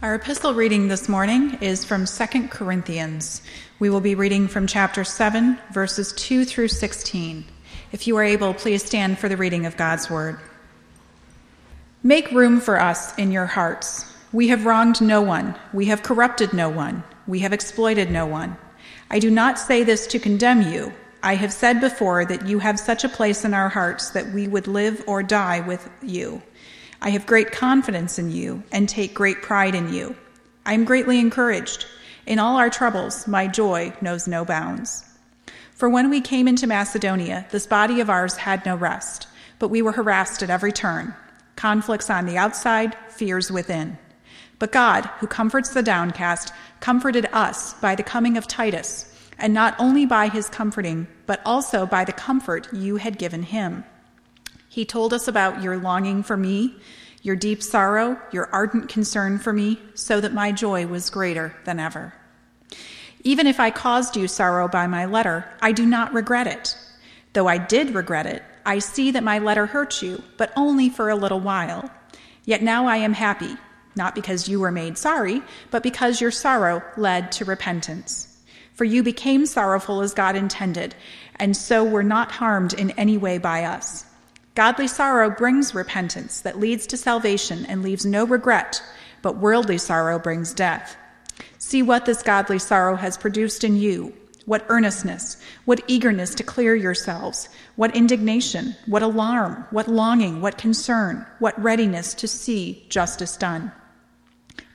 Our epistle reading this morning is from 2 Corinthians. We will be reading from chapter 7, verses 2 through 16. If you are able, please stand for the reading of God's word. Make room for us in your hearts. We have wronged no one. We have corrupted no one. We have exploited no one. I do not say this to condemn you. I have said before that you have such a place in our hearts that we would live or die with you. I have great confidence in you and take great pride in you. I am greatly encouraged. In all our troubles, my joy knows no bounds. For when we came into Macedonia, this body of ours had no rest, but we were harassed at every turn. Conflicts on the outside, fears within. But God, who comforts the downcast, comforted us by the coming of Titus, and not only by his comforting, but also by the comfort you had given him. He told us about your longing for me, your deep sorrow, your ardent concern for me, so that my joy was greater than ever. Even if I caused you sorrow by my letter, I do not regret it. Though I did regret it, I see that my letter hurt you, but only for a little while. Yet now I am happy, not because you were made sorry, but because your sorrow led to repentance. For you became sorrowful as God intended, and so were not harmed in any way by us. Godly sorrow brings repentance that leads to salvation and leaves no regret, but worldly sorrow brings death. See what this godly sorrow has produced in you what earnestness, what eagerness to clear yourselves, what indignation, what alarm, what longing, what concern, what readiness to see justice done.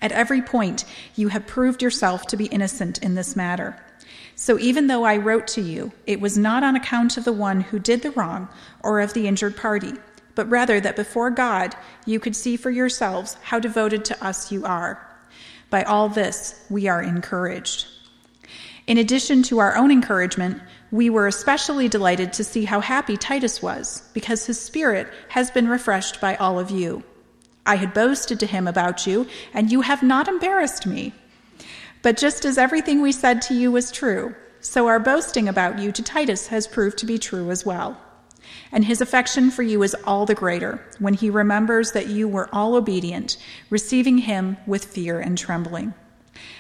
At every point, you have proved yourself to be innocent in this matter. So even though I wrote to you, it was not on account of the one who did the wrong or of the injured party, but rather that before God you could see for yourselves how devoted to us you are. By all this, we are encouraged. In addition to our own encouragement, we were especially delighted to see how happy Titus was, because his spirit has been refreshed by all of you. I had boasted to him about you, and you have not embarrassed me. But just as everything we said to you was true, so our boasting about you to Titus has proved to be true as well. And his affection for you is all the greater when he remembers that you were all obedient, receiving him with fear and trembling.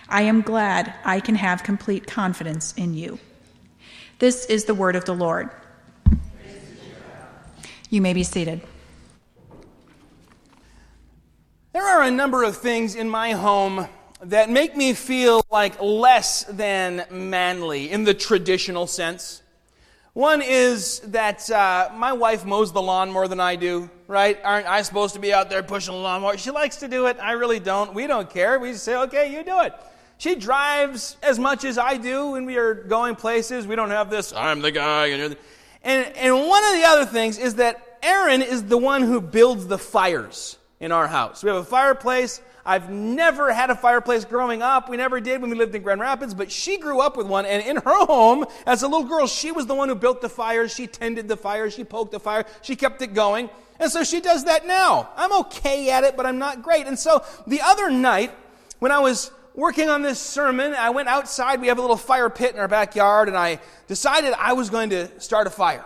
I am glad I can have complete confidence in you. This is the word of the Lord. You may be seated. There are a number of things in my home that make me feel like less than manly in the traditional sense. One is that uh, my wife mows the lawn more than I do, right? Aren't I supposed to be out there pushing the lawnmower? She likes to do it. I really don't. We don't care. We just say, okay, you do it. She drives as much as I do when we are going places. We don't have this, I'm the guy. And, and, and one of the other things is that Aaron is the one who builds the fires in our house. We have a fireplace. I've never had a fireplace growing up. We never did when we lived in Grand Rapids, but she grew up with one. And in her home, as a little girl, she was the one who built the fire. She tended the fire. She poked the fire. She kept it going. And so she does that now. I'm okay at it, but I'm not great. And so the other night, when I was working on this sermon, I went outside. We have a little fire pit in our backyard, and I decided I was going to start a fire.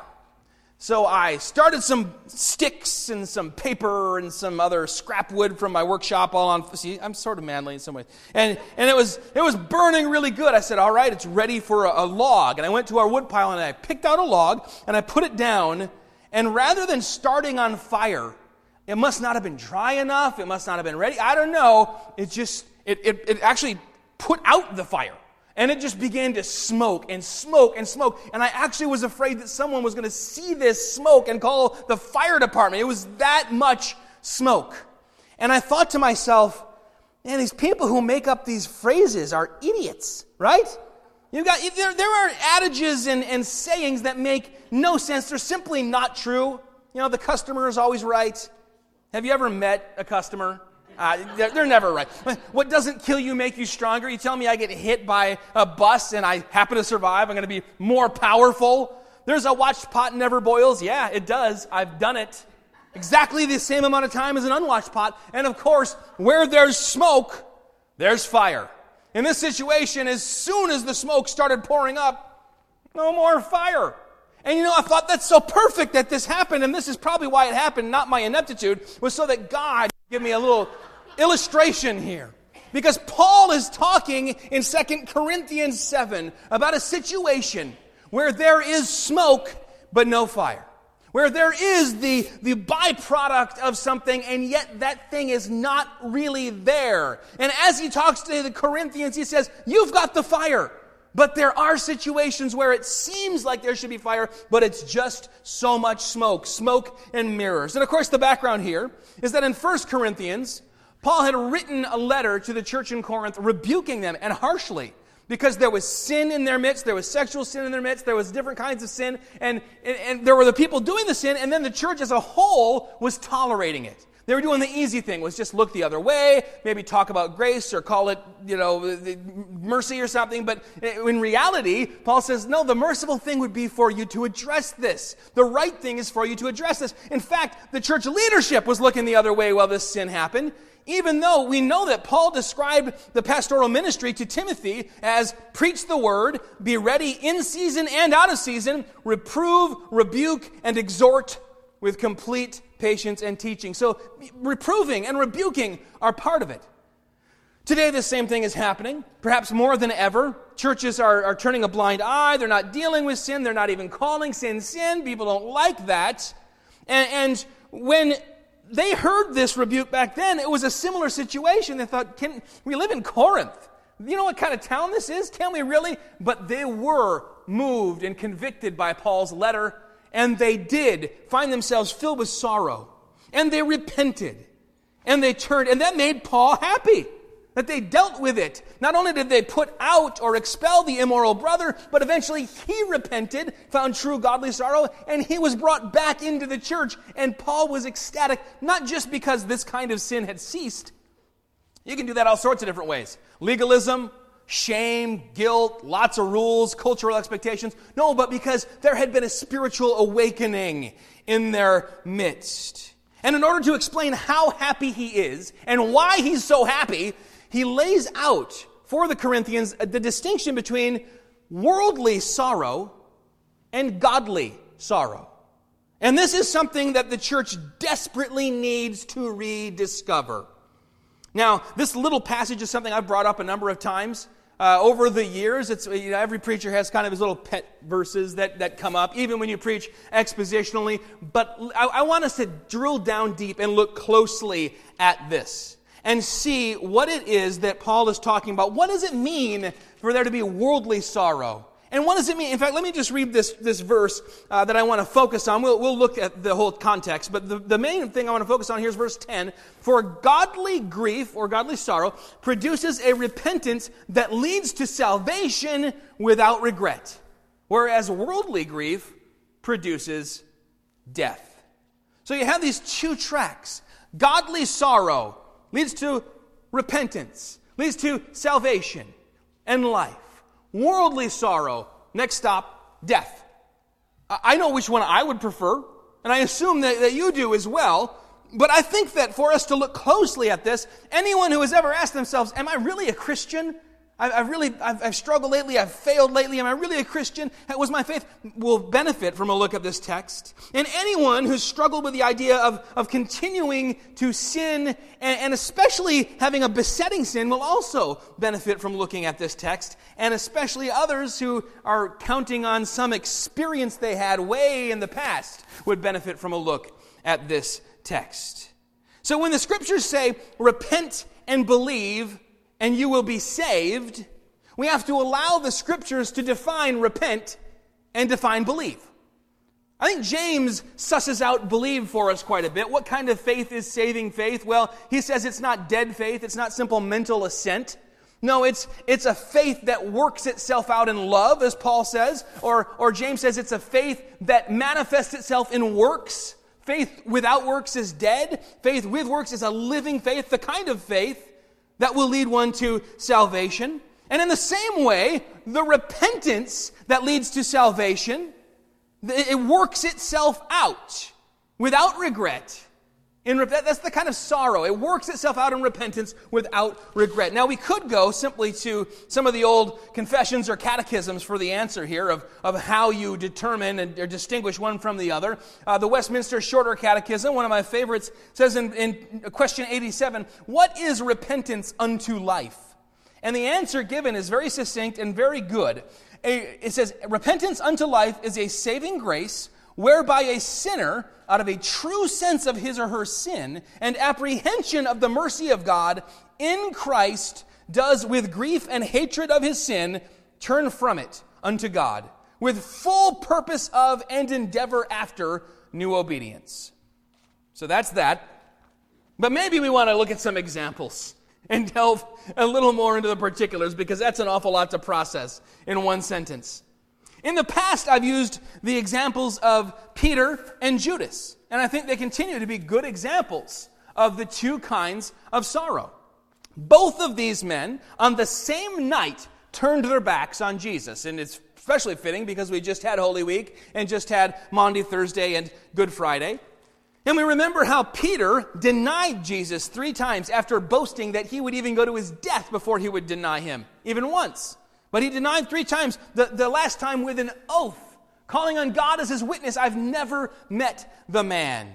So I started some sticks and some paper and some other scrap wood from my workshop all on see I'm sort of manly in some ways. And and it was it was burning really good. I said, "All right, it's ready for a, a log." And I went to our wood pile and I picked out a log and I put it down and rather than starting on fire, it must not have been dry enough, it must not have been ready. I don't know. It just it it, it actually put out the fire. And it just began to smoke and smoke and smoke. And I actually was afraid that someone was going to see this smoke and call the fire department. It was that much smoke. And I thought to myself, man, these people who make up these phrases are idiots, right? You've got, there, there are adages and, and sayings that make no sense. They're simply not true. You know, the customer is always right. Have you ever met a customer? Uh, they're, they're, never right. What doesn't kill you make you stronger? You tell me I get hit by a bus and I happen to survive. I'm going to be more powerful. There's a watched pot never boils. Yeah, it does. I've done it. Exactly the same amount of time as an unwatched pot. And of course, where there's smoke, there's fire. In this situation, as soon as the smoke started pouring up, no more fire. And you know, I thought that's so perfect that this happened, and this is probably why it happened, not my ineptitude, was so that God give me a little illustration here. Because Paul is talking in 2 Corinthians 7 about a situation where there is smoke but no fire. Where there is the, the byproduct of something and yet that thing is not really there. And as he talks to the Corinthians, he says, You've got the fire. But there are situations where it seems like there should be fire, but it's just so much smoke, smoke and mirrors. And of course, the background here is that in 1 Corinthians, Paul had written a letter to the church in Corinth rebuking them and harshly because there was sin in their midst, there was sexual sin in their midst, there was different kinds of sin, and, and, and, there were the people doing the sin, and then the church as a whole was tolerating it. They were doing the easy thing, was just look the other way, maybe talk about grace or call it, you know, mercy or something. But in reality, Paul says, no, the merciful thing would be for you to address this. The right thing is for you to address this. In fact, the church leadership was looking the other way while this sin happened even though we know that Paul described the pastoral ministry to Timothy as preach the word, be ready in season and out of season, reprove, rebuke, and exhort with complete patience and teaching. So, reproving and rebuking are part of it. Today, the same thing is happening, perhaps more than ever. Churches are, are turning a blind eye. They're not dealing with sin. They're not even calling sin sin. People don't like that. And, and when they heard this rebuke back then. It was a similar situation. They thought, can we live in Corinth? You know what kind of town this is? Can we really? But they were moved and convicted by Paul's letter, and they did find themselves filled with sorrow. And they repented. And they turned, and that made Paul happy that they dealt with it. Not only did they put out or expel the immoral brother, but eventually he repented, found true godly sorrow, and he was brought back into the church. And Paul was ecstatic, not just because this kind of sin had ceased. You can do that all sorts of different ways legalism, shame, guilt, lots of rules, cultural expectations. No, but because there had been a spiritual awakening in their midst. And in order to explain how happy he is and why he's so happy, he lays out for the Corinthians the distinction between worldly sorrow and godly sorrow. And this is something that the church desperately needs to rediscover. Now, this little passage is something I've brought up a number of times. Uh, over the years, it's, you know, every preacher has kind of his little pet verses that, that come up, even when you preach expositionally. But I, I want us to drill down deep and look closely at this and see what it is that Paul is talking about. What does it mean for there to be worldly sorrow? And what does it mean? In fact, let me just read this, this verse uh, that I want to focus on. We'll, we'll look at the whole context, but the, the main thing I want to focus on here is verse 10. For godly grief or godly sorrow produces a repentance that leads to salvation without regret, whereas worldly grief produces death. So you have these two tracks godly sorrow leads to repentance, leads to salvation and life. Worldly sorrow, next stop, death. I know which one I would prefer, and I assume that, that you do as well. But I think that for us to look closely at this, anyone who has ever asked themselves, Am I really a Christian? I've really, I've, I've, struggled lately, I've failed lately, am I really a Christian? Was my faith, will benefit from a look at this text. And anyone who's struggled with the idea of, of continuing to sin, and, and especially having a besetting sin, will also benefit from looking at this text. And especially others who are counting on some experience they had way in the past would benefit from a look at this text. So when the scriptures say, repent and believe, and you will be saved, we have to allow the scriptures to define repent and define believe. I think James susses out believe for us quite a bit. What kind of faith is saving faith? Well, he says it's not dead faith, it's not simple mental assent. No, it's, it's a faith that works itself out in love, as Paul says, or, or James says it's a faith that manifests itself in works. Faith without works is dead. Faith with works is a living faith, the kind of faith that will lead one to salvation. And in the same way, the repentance that leads to salvation, it works itself out without regret In, that's the kind of sorrow. It works itself out in repentance without regret. Now, we could go simply to some of the old confessions or catechisms for the answer here of, of how you determine and, or distinguish one from the other. Uh, the Westminster Shorter Catechism, one of my favorites, says in, in question 87 What is repentance unto life? And the answer given is very succinct and very good. it says, Repentance unto life is a saving grace whereby a sinner, out of a true sense of his or her sin and apprehension of the mercy of God in Christ, does with grief and hatred of his sin turn from it unto God, with full purpose of and endeavor after new obedience. So that's that. But maybe we want to look at some examples and delve a little more into the particulars because that's an awful lot to process in one sentence. In the past, I've used the examples of Peter and Judas, and I think they continue to be good examples of the two kinds of sorrow. Both of these men, on the same night, turned their backs on Jesus, and it's especially fitting because we just had Holy Week and just had Maundy Thursday and Good Friday. And we remember how Peter denied Jesus three times after boasting that he would even go to his death before he would deny him, even once. But he denied three times, the, the last time with an oath, calling on God as his witness, I've never met the man.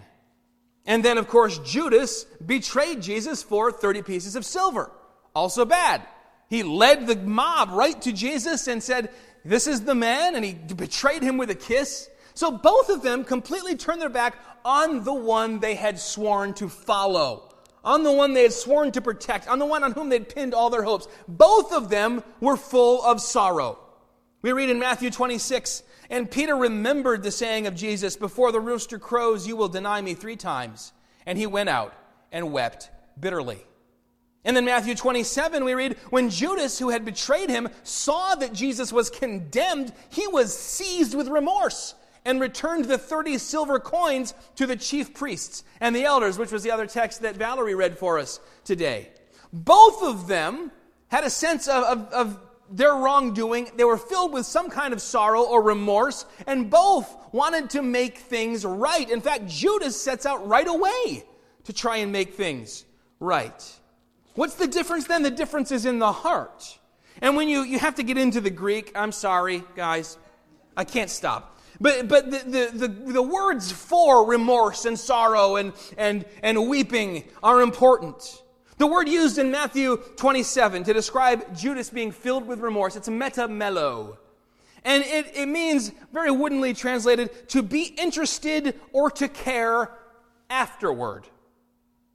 And then, of course, Judas betrayed Jesus for 30 pieces of silver. Also bad. He led the mob right to Jesus and said, This is the man, and he betrayed him with a kiss. So both of them completely turned their back on the one they had sworn to follow on the one they had sworn to protect, on the one on whom they'd pinned all their hopes. Both of them were full of sorrow. We read in Matthew 26, and Peter remembered the saying of Jesus, Before the rooster crows, you will deny me three times. And he went out and wept bitterly. And then Matthew 27, we read, When Judas, who had betrayed him, saw that Jesus was condemned, he was seized with remorse and returned the 30 silver coins to the chief priests and the elders, which was the other text that Valerie read for us today. Both of them had a sense of, of, of their wrongdoing. They were filled with some kind of sorrow or remorse, and both wanted to make things right. In fact, Judas sets out right away to try and make things right. What's the difference then? The difference is in the heart. And when you, you have to get into the Greek, I'm sorry, guys, I can't stop. But, but the, the, the, the, words for remorse and sorrow and, and, and weeping are important. The word used in Matthew 27 to describe Judas being filled with remorse, it's metamelo. And it, it means, very woodenly translated, to be interested or to care afterward.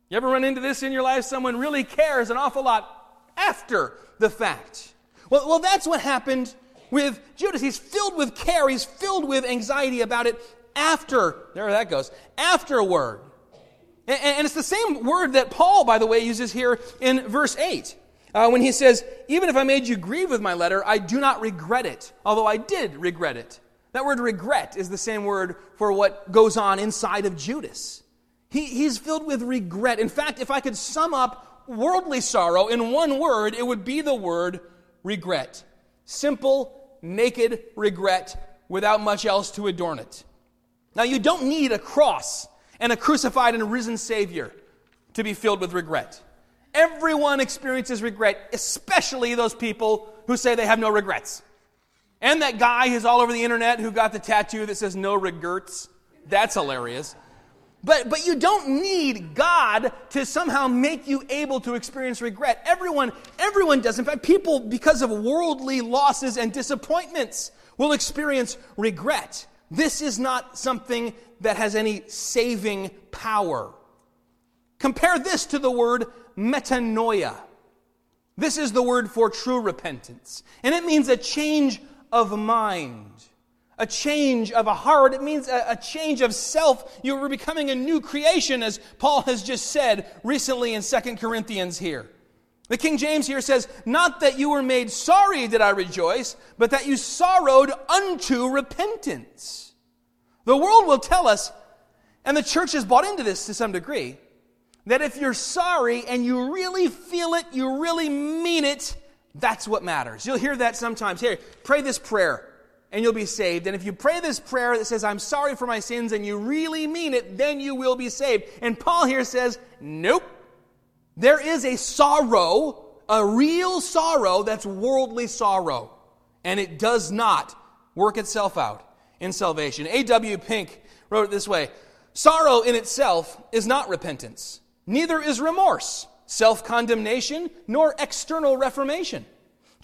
You ever run into this in your life? Someone really cares an awful lot after the fact. Well, well that's what happened with Judas. He's filled with care, he's filled with anxiety about it after, there that goes, afterward. And, and it's the same word that Paul, by the way, uses here in verse 8. Uh, when he says, Even if I made you grieve with my letter, I do not regret it, although I did regret it. That word regret is the same word for what goes on inside of Judas. He, he's filled with regret. In fact, if I could sum up worldly sorrow in one word, it would be the word regret. Simple, naked regret without much else to adorn it. Now, you don't need a cross and a crucified and risen Savior to be filled with regret. Everyone experiences regret, especially those people who say they have no regrets. And that guy who's all over the internet who got the tattoo that says no regrets. That's hilarious. But, but you don't need God to somehow make you able to experience regret. Everyone, everyone does. In fact, people, because of worldly losses and disappointments, will experience regret. This is not something that has any saving power. Compare this to the word metanoia. This is the word for true repentance, and it means a change of mind a change of a heart. It means a, a, change of self. You are becoming a new creation, as Paul has just said recently in 2 Corinthians here. The King James here says, Not that you were made sorry did I rejoice, but that you sorrowed unto repentance. The world will tell us, and the church has bought into this to some degree, that if you're sorry and you really feel it, you really mean it, that's what matters. You'll hear that sometimes. Here, pray this prayer. And you'll be saved. And if you pray this prayer that says, I'm sorry for my sins, and you really mean it, then you will be saved. And Paul here says, Nope. There is a sorrow, a real sorrow that's worldly sorrow. And it does not work itself out in salvation. A.W. Pink wrote it this way Sorrow in itself is not repentance, neither is remorse, self condemnation, nor external reformation.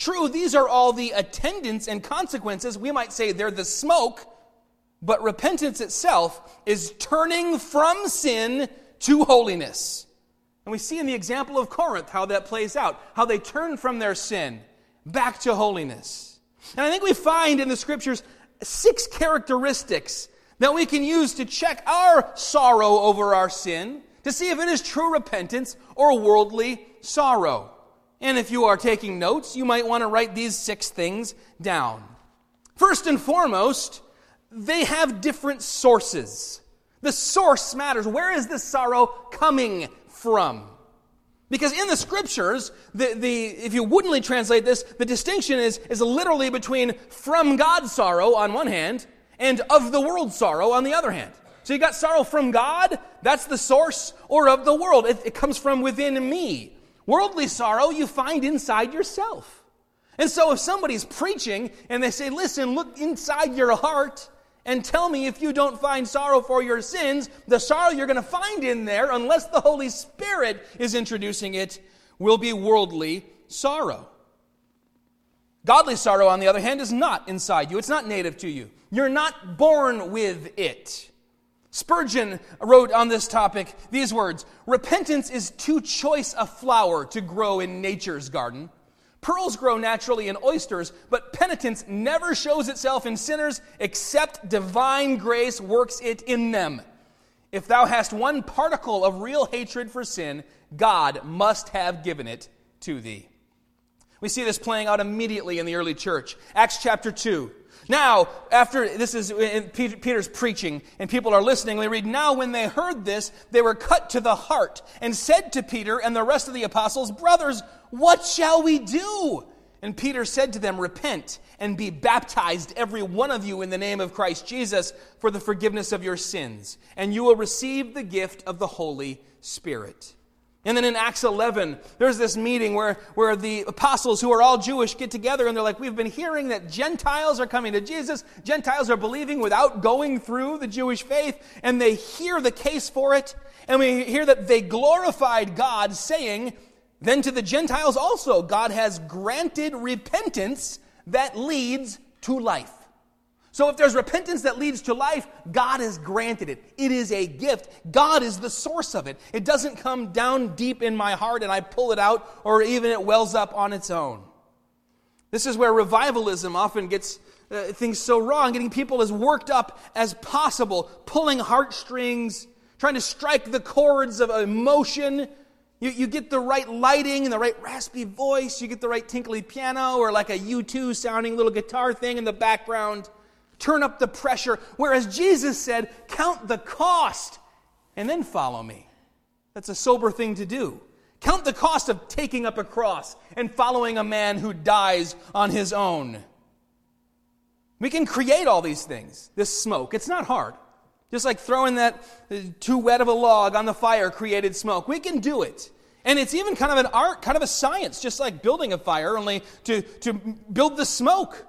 True, these are all the attendants and consequences. We might say they're the smoke, but repentance itself is turning from sin to holiness. And we see in the example of Corinth how that plays out, how they turn from their sin back to holiness. And I think we find in the scriptures six characteristics that we can use to check our sorrow over our sin to see if it is true repentance or worldly sorrow. And if you are taking notes, you might want to write these six things down. First and foremost, they have different sources. The source matters. Where is this sorrow coming from? Because in the scriptures, the, the, if you wouldn't translate this, the distinction is, is literally between from God sorrow on one hand and of the world sorrow on the other hand. So you got sorrow from God, that's the source, or of the world. It, it comes from within me. Worldly sorrow you find inside yourself. And so if somebody's preaching and they say, listen, look inside your heart and tell me if you don't find sorrow for your sins, the sorrow you're going to find in there, unless the Holy Spirit is introducing it, will be worldly sorrow. Godly sorrow, on the other hand, is not inside you. It's not native to you. You're not born with it. Spurgeon wrote on this topic these words Repentance is too choice a flower to grow in nature's garden. Pearls grow naturally in oysters, but penitence never shows itself in sinners except divine grace works it in them. If thou hast one particle of real hatred for sin, God must have given it to thee. We see this playing out immediately in the early church. Acts chapter 2. Now, after this is Peter's preaching and people are listening, we read, Now when they heard this, they were cut to the heart and said to Peter and the rest of the apostles, Brothers, what shall we do? And Peter said to them, Repent and be baptized, every one of you, in the name of Christ Jesus for the forgiveness of your sins, and you will receive the gift of the Holy Spirit. And then in Acts 11, there's this meeting where, where the apostles, who are all Jewish, get together and they're like, We've been hearing that Gentiles are coming to Jesus. Gentiles are believing without going through the Jewish faith. And they hear the case for it. And we hear that they glorified God, saying, Then to the Gentiles also, God has granted repentance that leads to life. So if there's repentance that leads to life, God has granted it. It is a gift. God is the source of it. It doesn't come down deep in my heart and I pull it out or even it wells up on its own. This is where revivalism often gets uh, things so wrong, getting people as worked up as possible, pulling heartstrings, trying to strike the chords of emotion. You, you get the right lighting and the right raspy voice, you get the right tinkly piano or like a U2 sounding little guitar thing in the background turn up the pressure. Whereas Jesus said, Count the cost and then follow me. That's a sober thing to do. Count the cost of taking up a cross and following a man who dies on his own. We can create all these things, this smoke. It's not hard. Just like throwing that uh, too wet of a log on the fire created smoke. We can do it. And it's even kind of an art, kind of a science, just like building a fire, only to, to build the smoke.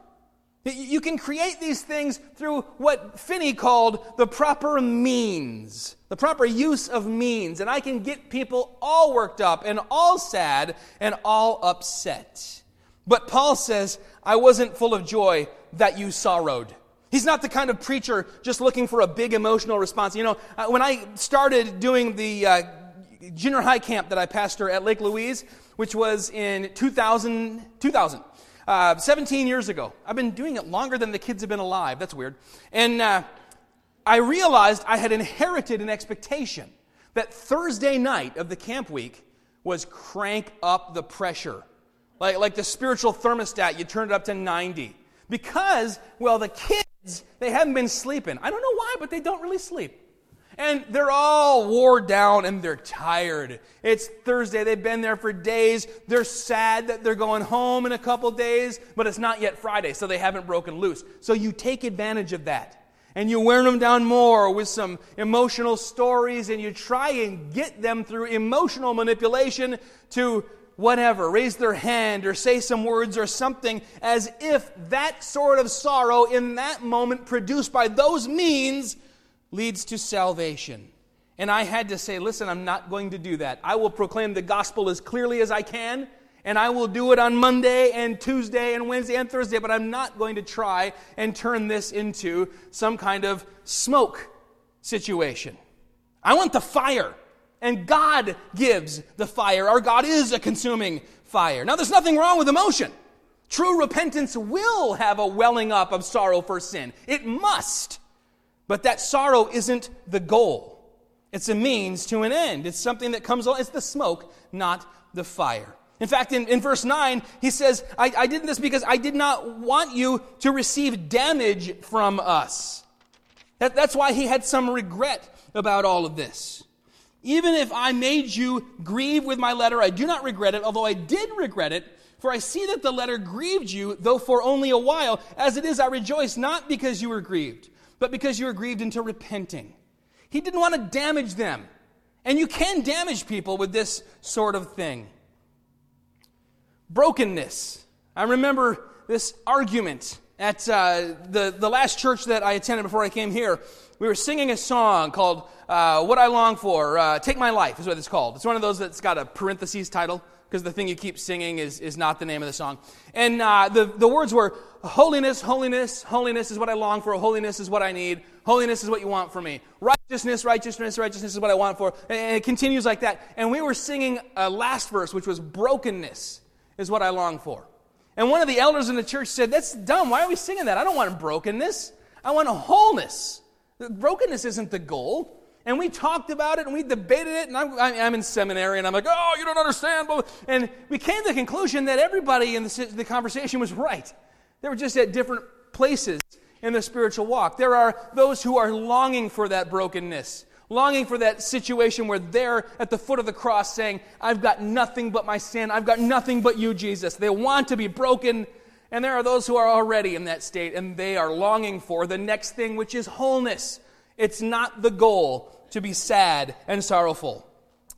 You can create these things through what Finney called the proper means, the proper use of means. And I can get people all worked up and all sad and all upset. But Paul says, I wasn't full of joy that you sorrowed. He's not the kind of preacher just looking for a big emotional response. You know, uh, when I started doing the uh, junior high camp that I pastor at Lake Louise, which was in 2000, 2000 uh, 17 years ago. I've been doing it longer than the kids have been alive. That's weird. And uh, I realized I had inherited an expectation that Thursday night of the camp week was crank up the pressure. Like, like the spiritual thermostat, you turn it up to 90. Because, well, the kids, they haven't been sleeping. I don't know why, but they don't really sleep. And they're all wore down and they're tired. It's Thursday. They've been there for days. They're sad that they're going home in a couple days, but it's not yet Friday, so they haven't broken loose. So you take advantage of that. And you wear them down more with some emotional stories and you try and get them through emotional manipulation to whatever, raise their hand or say some words or something as if that sort of sorrow in that moment produced by those means leads to salvation. And I had to say, listen, I'm not going to do that. I will proclaim the gospel as clearly as I can, and I will do it on Monday and Tuesday and Wednesday and Thursday, but I'm not going to try and turn this into some kind of smoke situation. I want the fire. And God gives the fire. Our God is a consuming fire. Now, there's nothing wrong with emotion. True repentance will have a welling up of sorrow for sin. It must. But that sorrow isn't the goal. It's a means to an end. It's something that comes along. It's the smoke, not the fire. In fact, in, in verse 9, he says, I, I did this because I did not want you to receive damage from us. That, that's why he had some regret about all of this. Even if I made you grieve with my letter, I do not regret it, although I did regret it. For I see that the letter grieved you, though for only a while. As it is, I rejoice, not because you were grieved, but because you were grieved into repenting. He didn't want to damage them. And you can damage people with this sort of thing. Brokenness. I remember this argument at uh, the, the last church that I attended before I came here. We were singing a song called uh, What I Long For, uh, Take My Life is what it's called. It's one of those that's got a parentheses title because the thing you keep singing is, is not the name of the song. And uh, the, the words were Holiness, holiness, holiness is what I long for, holiness is what I need, holiness is what you want for me. Righteousness, righteousness, righteousness is what I want for. And it continues like that. And we were singing a last verse, which was brokenness is what I long for. And one of the elders in the church said, That's dumb. Why are we singing that? I don't want brokenness. I want wholeness. Brokenness isn't the goal. And we talked about it and we debated it. And I'm, I'm in seminary and I'm like, oh, you don't understand. And we came to the conclusion that everybody in the, the conversation was right. They were just at different places in the spiritual walk. There are those who are longing for that brokenness, longing for that situation where they're at the foot of the cross saying, I've got nothing but my sin. I've got nothing but you, Jesus. They want to be broken. And there are those who are already in that state and they are longing for the next thing, which is wholeness. It's not the goal to be sad and sorrowful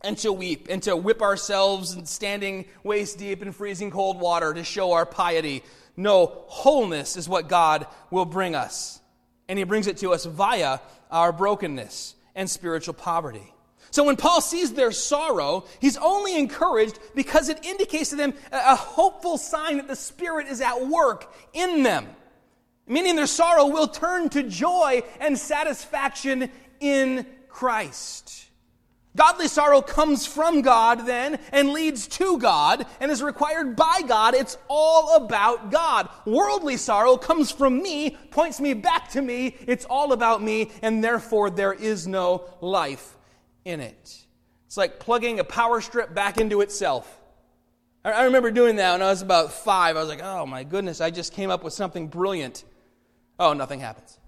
and to weep and to whip ourselves and standing waist deep in freezing cold water to show our piety. No, wholeness is what God will bring us. And He brings it to us via our brokenness and spiritual poverty. So when Paul sees their sorrow, he's only encouraged because it indicates to them a hopeful sign that the Spirit is at work in them. Meaning their sorrow will turn to joy and satisfaction in Christ. Godly sorrow comes from God then and leads to God and is required by God. It's all about God. Worldly sorrow comes from me, points me back to me. It's all about me, and therefore there is no life in it. It's like plugging a power strip back into itself. I remember doing that when I was about five. I was like, oh my goodness, I just came up with something brilliant. Oh, nothing happens.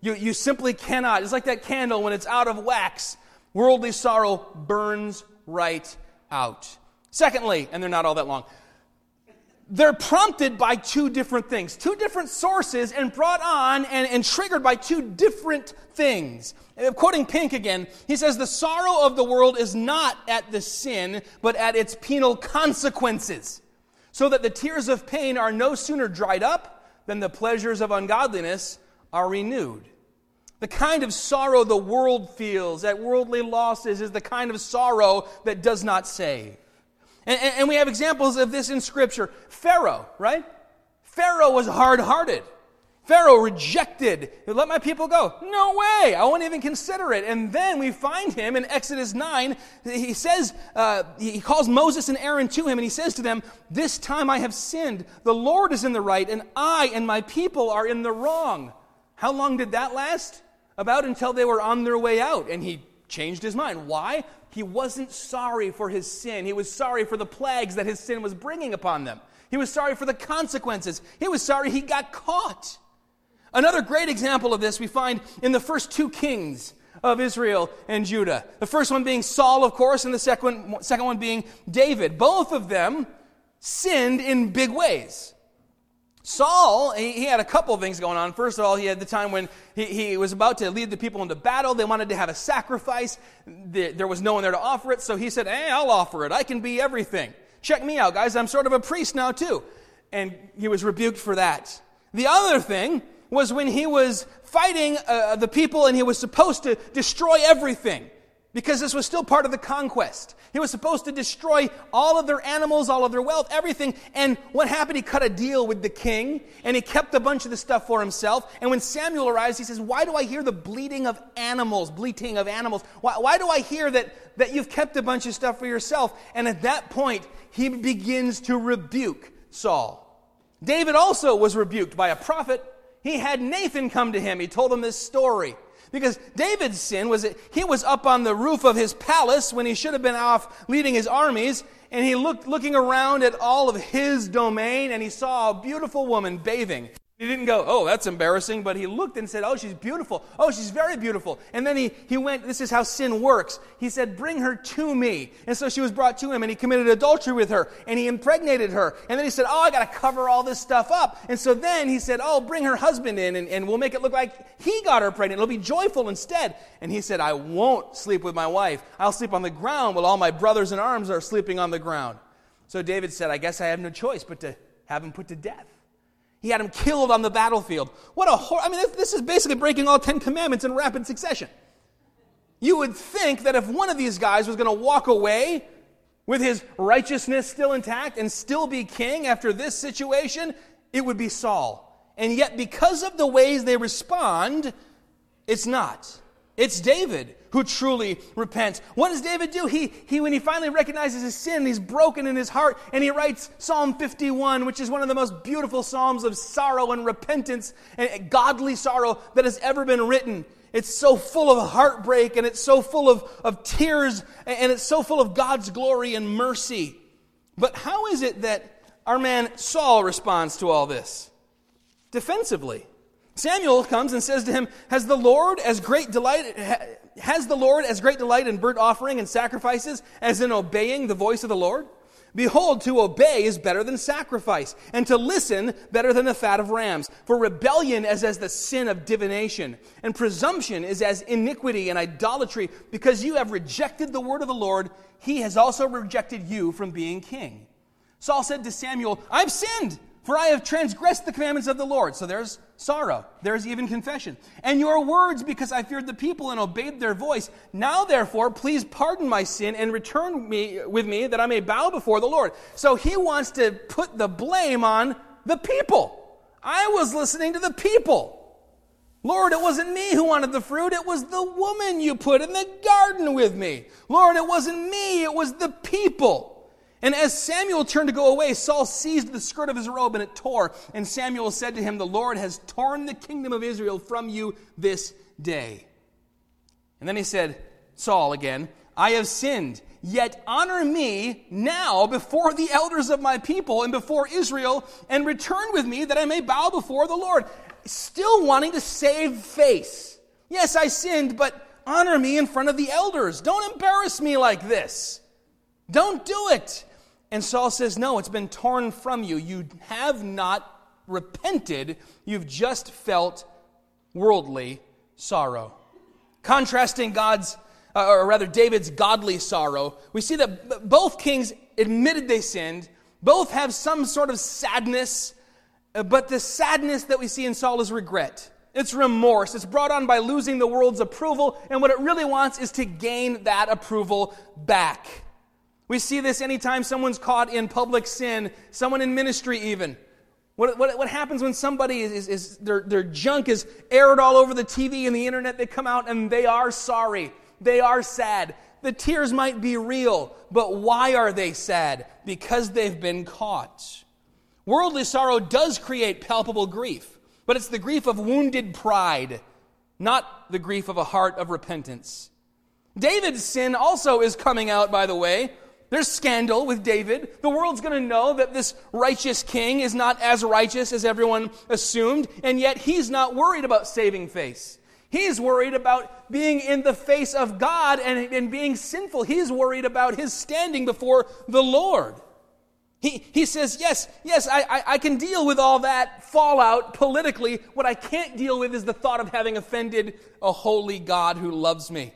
You, you simply cannot. It's like that candle when it's out of wax. Worldly sorrow burns right out. Secondly, and they're not all that long, they're prompted by two different things, two different sources, and brought on and, and triggered by two different things. And quoting Pink again, he says, The sorrow of the world is not at the sin, but at its penal consequences, so that the tears of pain are no sooner dried up than the pleasures of ungodliness are renewed. The kind of sorrow the world feels at worldly losses is the kind of sorrow that does not save. And, and, and we have examples of this in Scripture. Pharaoh, right? Pharaoh was hard hearted. Pharaoh rejected, let my people go. No way, I won't even consider it. And then we find him in Exodus 9. He says, uh, he calls Moses and Aaron to him, and he says to them, This time I have sinned. The Lord is in the right, and I and my people are in the wrong. How long did that last? About until they were on their way out. And he changed his mind. Why? He wasn't sorry for his sin. He was sorry for the plagues that his sin was bringing upon them. He was sorry for the consequences. He was sorry he got caught. Another great example of this we find in the first two kings of Israel and Judah. The first one being Saul, of course, and the second, second one being David. Both of them sinned in big ways. Saul, he, had a couple of things going on. First of all, he had the time when he, he was about to lead the people into battle. They wanted to have a sacrifice. there was no one there to offer it, so he said, Hey, I'll offer it. I can be everything. Check me out, guys. I'm sort of a priest now, too. And he was rebuked for that. The other thing was when he was fighting uh, the people and he was supposed to destroy everything because this was still part of the conquest. He was supposed to destroy all of their animals, all of their wealth, everything. And what happened? He cut a deal with the king and he kept a bunch of the stuff for himself. And when Samuel arrives, he says, Why do I hear the bleating of animals, bleating of animals? Why, why do I hear that, that you've kept a bunch of stuff for yourself? And at that point, he begins to rebuke Saul. David also was rebuked by a prophet. He had Nathan come to him. He told him this story. Because David's sin was that he was up on the roof of his palace when he should have been off leading his armies, and he looked looking around at all of his domain, and he saw a beautiful woman bathing. He didn't go, oh, that's embarrassing, but he looked and said, oh, she's beautiful. Oh, she's very beautiful. And then he, he went, this is how sin works. He said, bring her to me. And so she was brought to him, and he committed adultery with her, and he impregnated her. And then he said, oh, I got to cover all this stuff up. And so then he said, oh, bring her husband in, and, and we'll make it look like he got her pregnant. It'll be joyful instead. And he said, I won't sleep with my wife. I'll sleep on the ground while all my brothers in arms are sleeping on the ground. So David said, I guess I have no choice but to have him put to death. He had him killed on the battlefield. What a horror. I mean, this is basically breaking all Ten Commandments in rapid succession. You would think that if one of these guys was going to walk away with his righteousness still intact and still be king after this situation, it would be Saul. And yet, because of the ways they respond, it's not. It's David who truly repents. What does David do? He, he, when he finally recognizes his sin, he's broken in his heart, and he writes Psalm 51, which is one of the most beautiful psalms of sorrow and repentance and godly sorrow that has ever been written. It's so full of heartbreak, and it's so full of, of tears, and it's so full of God's glory and mercy. But how is it that our man Saul responds to all this? Defensively. Samuel comes and says to him, Has the Lord as great delight has the Lord as great delight in burnt offering and sacrifices as in obeying the voice of the Lord? Behold, to obey is better than sacrifice, and to listen better than the fat of rams. For rebellion is as the sin of divination, and presumption is as iniquity and idolatry. Because you have rejected the word of the Lord, he has also rejected you from being king. Saul said to Samuel, I've sinned. For I have transgressed the commandments of the Lord. So there's sorrow. There's even confession. And your words, because I feared the people and obeyed their voice. Now, therefore, please pardon my sin and return me with me that I may bow before the Lord. So he wants to put the blame on the people. I was listening to the people. Lord, it wasn't me who wanted the fruit. It was the woman you put in the garden with me. Lord, it wasn't me. It was the people. And as Samuel turned to go away, Saul seized the skirt of his robe and it tore. And Samuel said to him, The Lord has torn the kingdom of Israel from you this day. And then he said, Saul again, I have sinned. Yet honor me now before the elders of my people and before Israel, and return with me that I may bow before the Lord. Still wanting to save face. Yes, I sinned, but honor me in front of the elders. Don't embarrass me like this. Don't do it. And Saul says, No, it's been torn from you. You have not repented, you've just felt worldly sorrow. Contrasting God's, uh, or rather David's godly sorrow, we see that both kings admitted they sinned, both have some sort of sadness, uh, but the sadness that we see in Saul is regret. It's remorse. It's brought on by losing the world's approval, and what it really wants is to gain that approval back. We see this anytime someone's caught in public sin, someone in ministry even. What, what, what happens when somebody is, is, is, their, their junk is aired all over the TV and the internet? They come out and they are sorry. They are sad. The tears might be real, but why are they sad? Because they've been caught. Worldly sorrow does create palpable grief, but it's the grief of wounded pride, not the grief of a heart of repentance. David's sin also is coming out, by the way. There's scandal with David. The world's going to know that this righteous king is not as righteous as everyone assumed, and yet he's not worried about saving face. He's worried about being in the face of God and, and being sinful. He's worried about his standing before the Lord. He, he says, Yes, yes, I, I, I, can deal with all that fallout politically. What I can't deal with is the thought of having offended a holy God who loves me.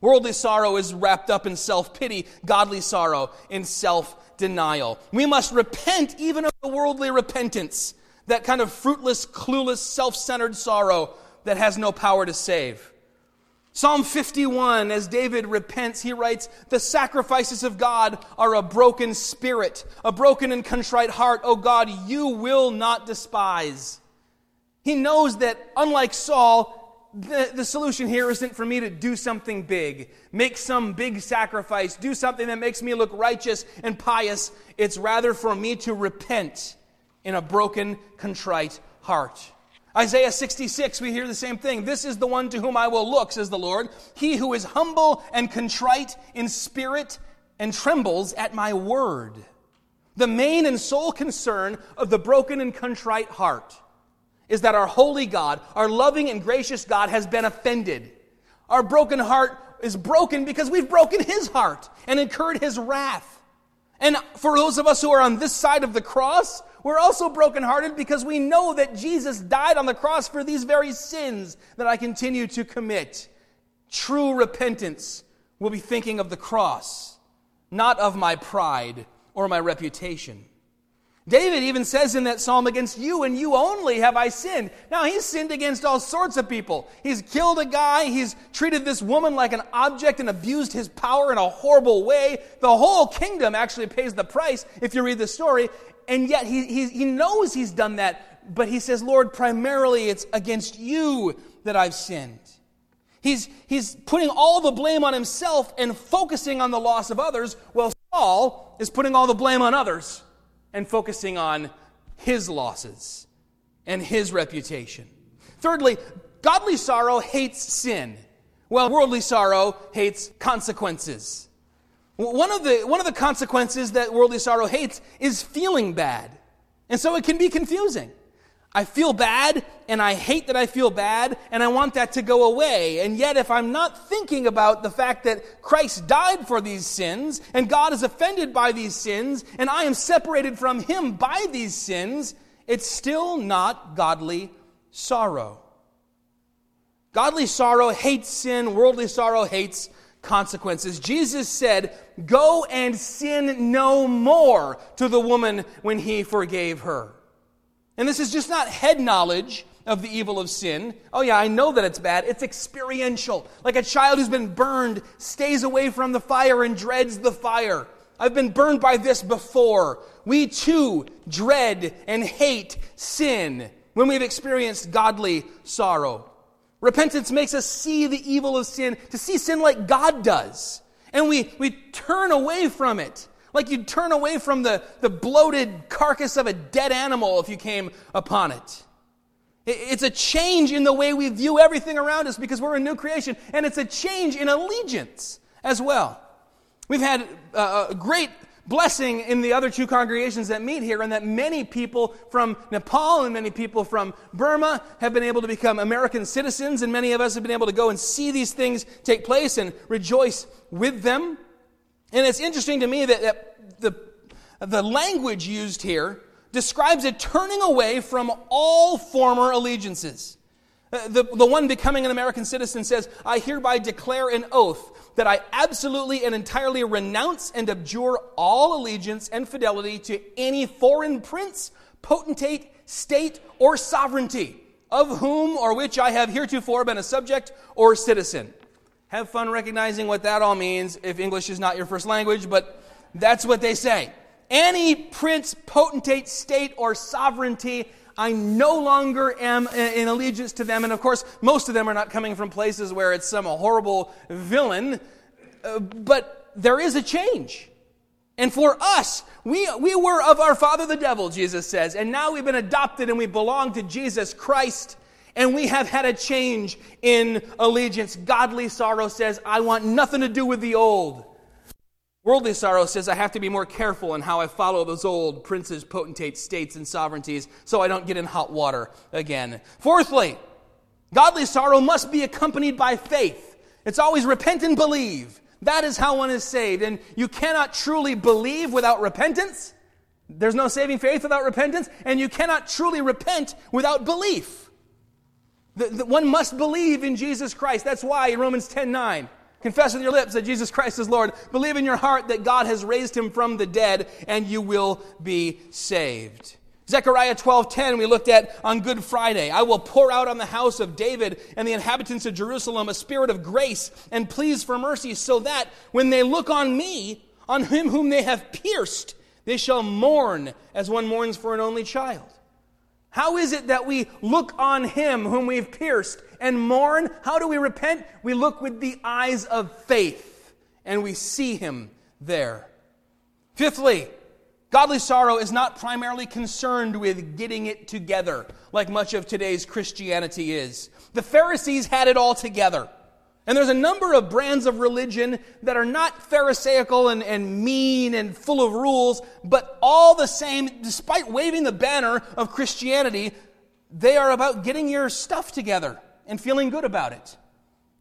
Worldly sorrow is wrapped up in self pity, godly sorrow in self denial. We must repent even of the worldly repentance, that kind of fruitless, clueless, self centered sorrow that has no power to save. Psalm 51, as David repents, he writes, The sacrifices of God are a broken spirit, a broken and contrite heart. O God, you will not despise. He knows that, unlike Saul, the, the solution here isn't for me to do something big, make some big sacrifice, do something that makes me look righteous and pious. It's rather for me to repent in a broken, contrite heart. Isaiah 66, we hear the same thing. This is the one to whom I will look, says the Lord. He who is humble and contrite in spirit and trembles at my word. The main and sole concern of the broken and contrite heart is that our holy God, our loving and gracious God, has been offended. Our broken heart is broken because we've broken his heart and incurred his wrath. And for those of us who are on this side of the cross, we're also brokenhearted because we know that Jesus died on the cross for these very sins that I continue to commit. True repentance will be thinking of the cross, not of my pride or my reputation. David even says in that psalm, Against you and you only have I sinned. Now, he's sinned against all sorts of people. He's killed a guy, he's treated this woman like an object and abused his power in a horrible way. The whole kingdom actually pays the price if you read the story and yet he, he, he knows he's done that, but he says, Lord, primarily it's against you that I've sinned. He's, he's putting all the blame on himself and focusing on the loss of others, while Saul is putting all the blame on others and focusing on his losses and his reputation. Thirdly, godly sorrow hates sin, while worldly sorrow hates consequences. One of, the, one of the consequences that worldly sorrow hates is feeling bad. And so it can be confusing. I feel bad and I hate that I feel bad and I want that to go away. And yet, if I'm not thinking about the fact that Christ died for these sins and God is offended by these sins and I am separated from Him by these sins, it's still not godly sorrow. Godly sorrow hates sin, worldly sorrow hates consequences. Jesus said, Go and sin no more to the woman when he forgave her. And this is just not head knowledge of the evil of sin. Oh, yeah, I know that it's bad. It's experiential. Like a child who's been burned stays away from the fire and dreads the fire. I've been burned by this before. We too dread and hate sin when we've experienced godly sorrow. Repentance makes us see the evil of sin, to see sin like God does. And we, we turn away from it. Like you'd turn away from the, the bloated carcass of a dead animal if you came upon it. It's a change in the way we view everything around us because we're a new creation. And it's a change in allegiance as well. We've had uh, a great blessing in the other two congregations that meet here, and that many people from Nepal and many people from Burma have been able to become American citizens, and many of us have been able to go and see these things take place and rejoice with them. And it's interesting to me that, that the, the language used here describes a turning away from all former allegiances. Uh, the, the one becoming an American citizen says, I hereby declare an oath that I absolutely and entirely renounce and abjure all allegiance and fidelity to any foreign prince, potentate, state, or sovereignty, of whom or which I have heretofore been a subject or citizen. Have fun recognizing what that all means if English is not your first language, but that's what they say. Any prince, potentate, state, or sovereignty I no longer am in allegiance to them. And of course, most of them are not coming from places where it's some horrible villain, uh, but there is a change. And for us, we, we were of our father the devil, Jesus says, and now we've been adopted and we belong to Jesus Christ. And we have had a change in allegiance. Godly sorrow says, I want nothing to do with the old. Worldly sorrow says I have to be more careful in how I follow those old princes, potentates, states, and sovereignties so I don't get in hot water again. Fourthly, Godly sorrow must be accompanied by faith. It's always repent and believe. That is how one is saved. And you cannot truly believe without repentance. There's no saving faith without repentance. And you cannot truly repent without belief. One must believe in Jesus Christ. That's why in Romans 10 9, confess with your lips that Jesus Christ is Lord. Believe in your heart that God has raised him from the dead, and you will be saved. Zechariah 12:10 we looked at on Good Friday. I will pour out on the house of David and the inhabitants of Jerusalem a spirit of grace and pleas for mercy so that when they look on me, on him whom they have pierced, they shall mourn as one mourns for an only child. How is it that we look on him whom we've pierced and mourn? How do we repent? We look with the eyes of faith and we see him there. Fifthly, Godly sorrow is not primarily concerned with getting it together, like much of today's Christianity is. The Pharisees had it all together. And there's a number of brands of religion that are not Pharisaical and, and mean and full of rules, but all the same, despite waving the banner of Christianity, they are about getting your stuff together and feeling good about it.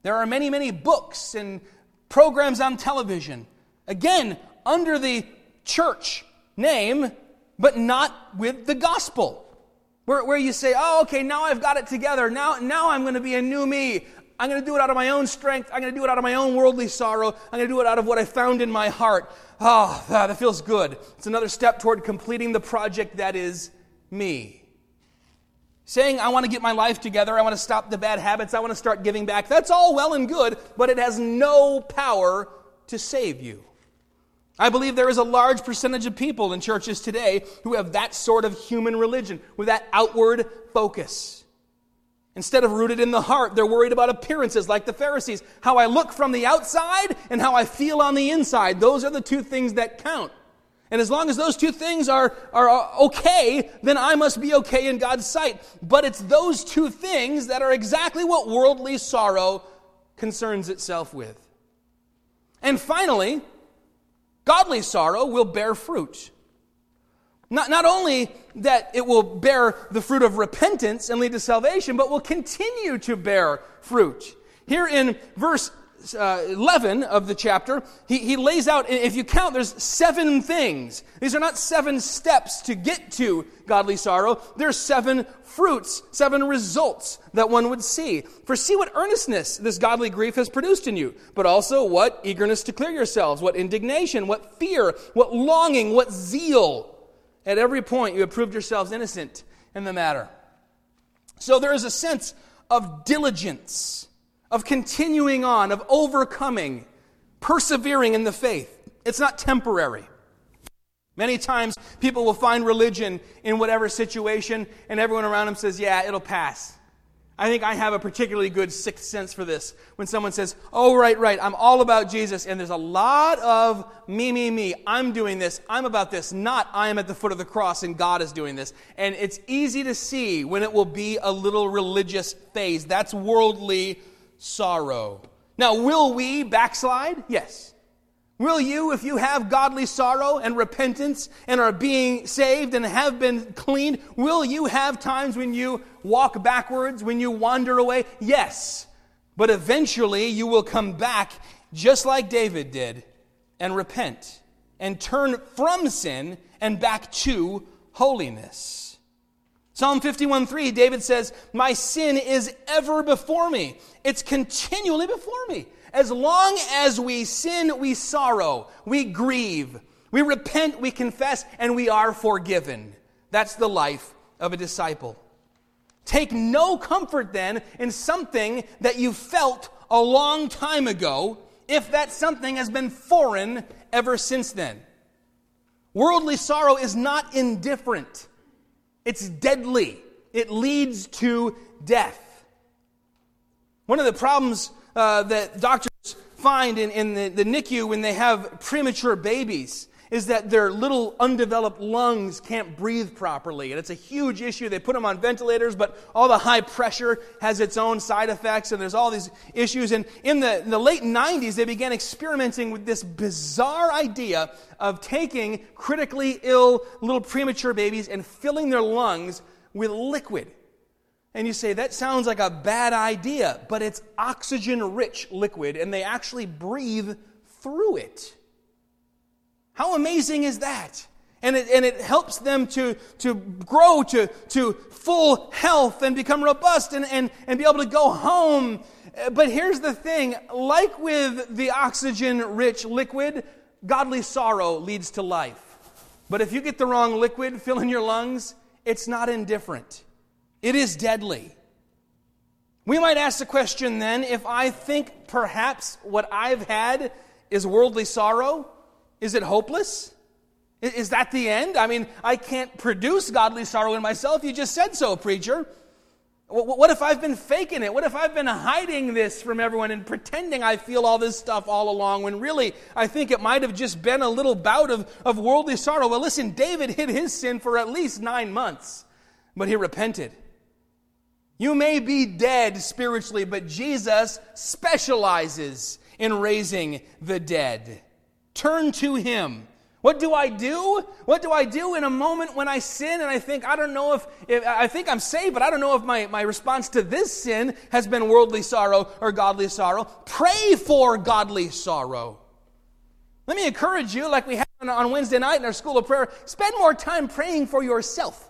There are many, many books and programs on television, again, under the church name, but not with the gospel. Where, where you say, oh, okay, now I've got it together. Now, now I'm going to be a new me. I'm going to do it out of my own strength. I'm going to do it out of my own worldly sorrow. I'm going to do it out of what I found in my heart. Oh, that feels good. It's another step toward completing the project that is me. Saying, I want to get my life together. I want to stop the bad habits. I want to start giving back. That's all well and good, but it has no power to save you. I believe there is a large percentage of people in churches today who have that sort of human religion with that outward focus. Instead of rooted in the heart, they're worried about appearances like the Pharisees. How I look from the outside and how I feel on the inside. Those are the two things that count. And as long as those two things are, are okay, then I must be okay in God's sight. But it's those two things that are exactly what worldly sorrow concerns itself with. And finally, Godly sorrow will bear fruit. Not, not only that it will bear the fruit of repentance and lead to salvation, but will continue to bear fruit. Here in verse uh, 11 of the chapter, he, he lays out, if you count, there's seven things. These are not seven steps to get to godly sorrow. There's seven fruits, seven results that one would see. For see what earnestness this godly grief has produced in you, but also what eagerness to clear yourselves, what indignation, what fear, what longing, what zeal. At every point, you have proved yourselves innocent in the matter. So there is a sense of diligence of continuing on, of overcoming, persevering in the faith. It's not temporary. Many times people will find religion in whatever situation, and everyone around them says, Yeah, it'll pass. I think I have a particularly good sixth sense for this. When someone says, Oh, right, right, I'm all about Jesus, and there's a lot of me, me, me. I'm doing this. I'm about this. Not I am at the foot of the cross and God is doing this. And it's easy to see when it will be a little religious phase. That's worldly sorrow. Now, will we backslide? Yes. Will you, if you have godly sorrow and repentance and are being saved and have been cleaned, will you have times when you walk backwards, when you wander away? Yes. But eventually you will come back just like David did and repent and turn from sin and back to holiness. Psalm 51:3, David says, My sin is ever before me. It's continually before me. As long as we sin, we sorrow, we grieve, we repent, we confess, and we are forgiven. That's the life of a disciple. Take no comfort then in something that you felt a long time ago, if that something has been foreign ever since then. Worldly sorrow is not indifferent. It's deadly. It leads to death. One of the problems uh, that doctors find in, in the, the NICU when they have premature babies is that their little undeveloped lungs can't breathe properly. And it's a huge issue. They put them on ventilators, but all the high pressure has its own side effects, and there's all these issues. And in the, in the late 90s, they began experimenting with this bizarre idea of taking critically ill little premature babies and filling their lungs with liquid. And you say, that sounds like a bad idea, but it's oxygen rich liquid, and they actually breathe through it. How amazing is that? And it, and it helps them to, to grow to, to full health and become robust and, and, and be able to go home. But here's the thing like with the oxygen rich liquid, godly sorrow leads to life. But if you get the wrong liquid filling your lungs, it's not indifferent. It is deadly. We might ask the question then if I think perhaps what I've had is worldly sorrow, is it hopeless? Is that the end? I mean, I can't produce godly sorrow in myself. You just said so, preacher. What if I've been faking it? What if I've been hiding this from everyone and pretending I feel all this stuff all along when really I think it might have just been a little bout of, of worldly sorrow? Well, listen, David hid his sin for at least nine months, but he repented. You may be dead spiritually, but Jesus specializes in raising the dead. Turn to him. What do I do? What do I do in a moment when I sin and I think, I don't know if, if, I think I'm saved, but I don't know if my, my response to this sin has been worldly sorrow or godly sorrow? Pray for godly sorrow. Let me encourage you, like we had on Wednesday night in our school of prayer, spend more time praying for yourself.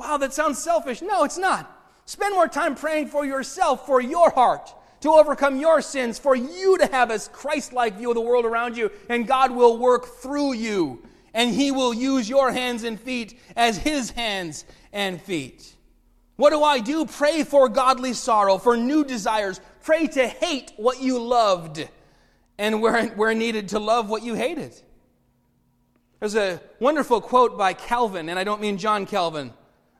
Wow, that sounds selfish. No, it's not. Spend more time praying for yourself, for your heart, to overcome your sins, for you to have a Christ like view of the world around you, and God will work through you, and He will use your hands and feet as His hands and feet. What do I do? Pray for godly sorrow, for new desires. Pray to hate what you loved, and where, where needed, to love what you hated. There's a wonderful quote by Calvin, and I don't mean John Calvin.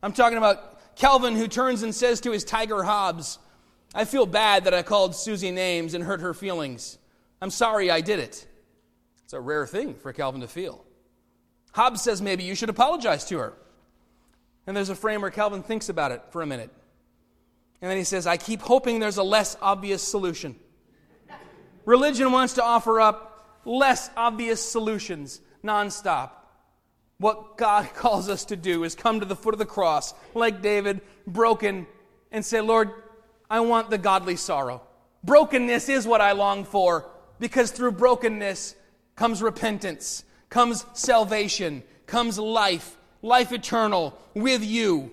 I'm talking about Calvin who turns and says to his tiger Hobbes, I feel bad that I called Susie names and hurt her feelings. I'm sorry I did it. It's a rare thing for Calvin to feel. Hobbes says maybe you should apologize to her. And there's a frame where Calvin thinks about it for a minute. And then he says, I keep hoping there's a less obvious solution. Religion wants to offer up less obvious solutions nonstop. What God calls us to do is come to the foot of the cross, like David, broken, and say, Lord, I want the godly sorrow. Brokenness is what I long for because through brokenness comes repentance, comes salvation, comes life, life eternal with you.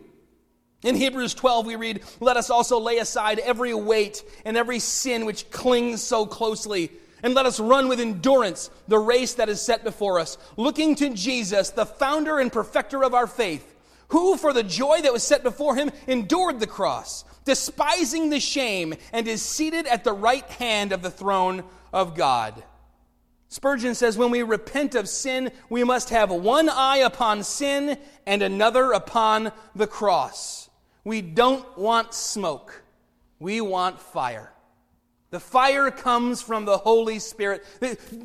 In Hebrews 12, we read, Let us also lay aside every weight and every sin which clings so closely and let us run with endurance the race that is set before us, looking to Jesus, the founder and perfecter of our faith, who, for the joy that was set before him, endured the cross, despising the shame, and is seated at the right hand of the throne of God. Spurgeon says, when we repent of sin, we must have one eye upon sin and another upon the cross. We don't want smoke, we want fire. The fire comes from the Holy Spirit.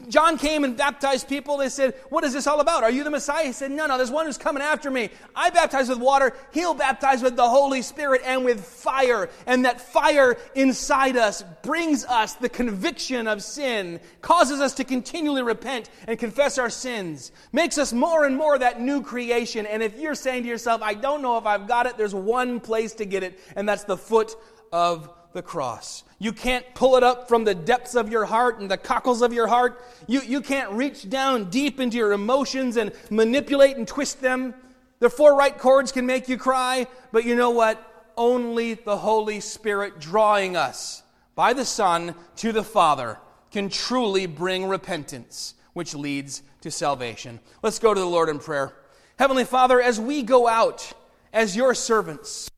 John came and baptized people. They said, What is this all about? Are you the Messiah? He said, No, no, there's one who's coming after me. I baptize with water. He'll baptize with the Holy Spirit and with fire. And that fire inside us brings us the conviction of sin, causes us to continually repent and confess our sins, makes us more and more that new creation. And if you're saying to yourself, I don't know if I've got it, there's one place to get it, and that's the foot of the cross. You can't pull it up from the depths of your heart and the cockles of your heart. You, you can't reach down deep into your emotions and manipulate and twist them. The four right chords can make you cry, but you know what? Only the Holy Spirit drawing us by the Son to the Father can truly bring repentance, which leads to salvation. Let's go to the Lord in prayer. Heavenly Father, as we go out as your servants,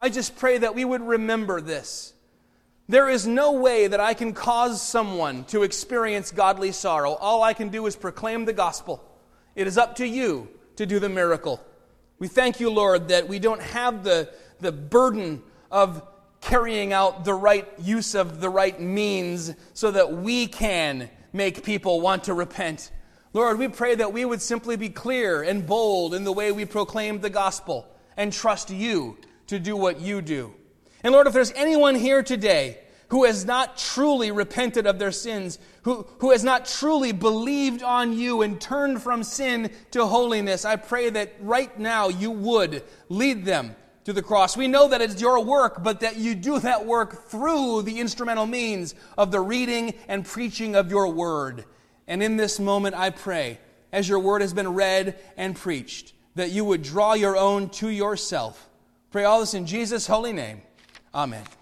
I just pray that we would remember this. There is no way that I can cause someone to experience godly sorrow. All I can do is proclaim the gospel. It is up to you to do the miracle. We thank you, Lord, that we don't have the, the burden of carrying out the right use of the right means so that we can make people want to repent. Lord, we pray that we would simply be clear and bold in the way we proclaim the gospel and trust you to do what you do. And Lord, if there's anyone here today who has not truly repented of their sins, who, who has not truly believed on you and turned from sin to holiness, I pray that right now you would lead them to the cross. We know that it's your work, but that you do that work through the instrumental means of the reading and preaching of your word. And in this moment, I pray, as your word has been read and preached, that you would draw your own to yourself. Pray all this in Jesus' holy name. Amen.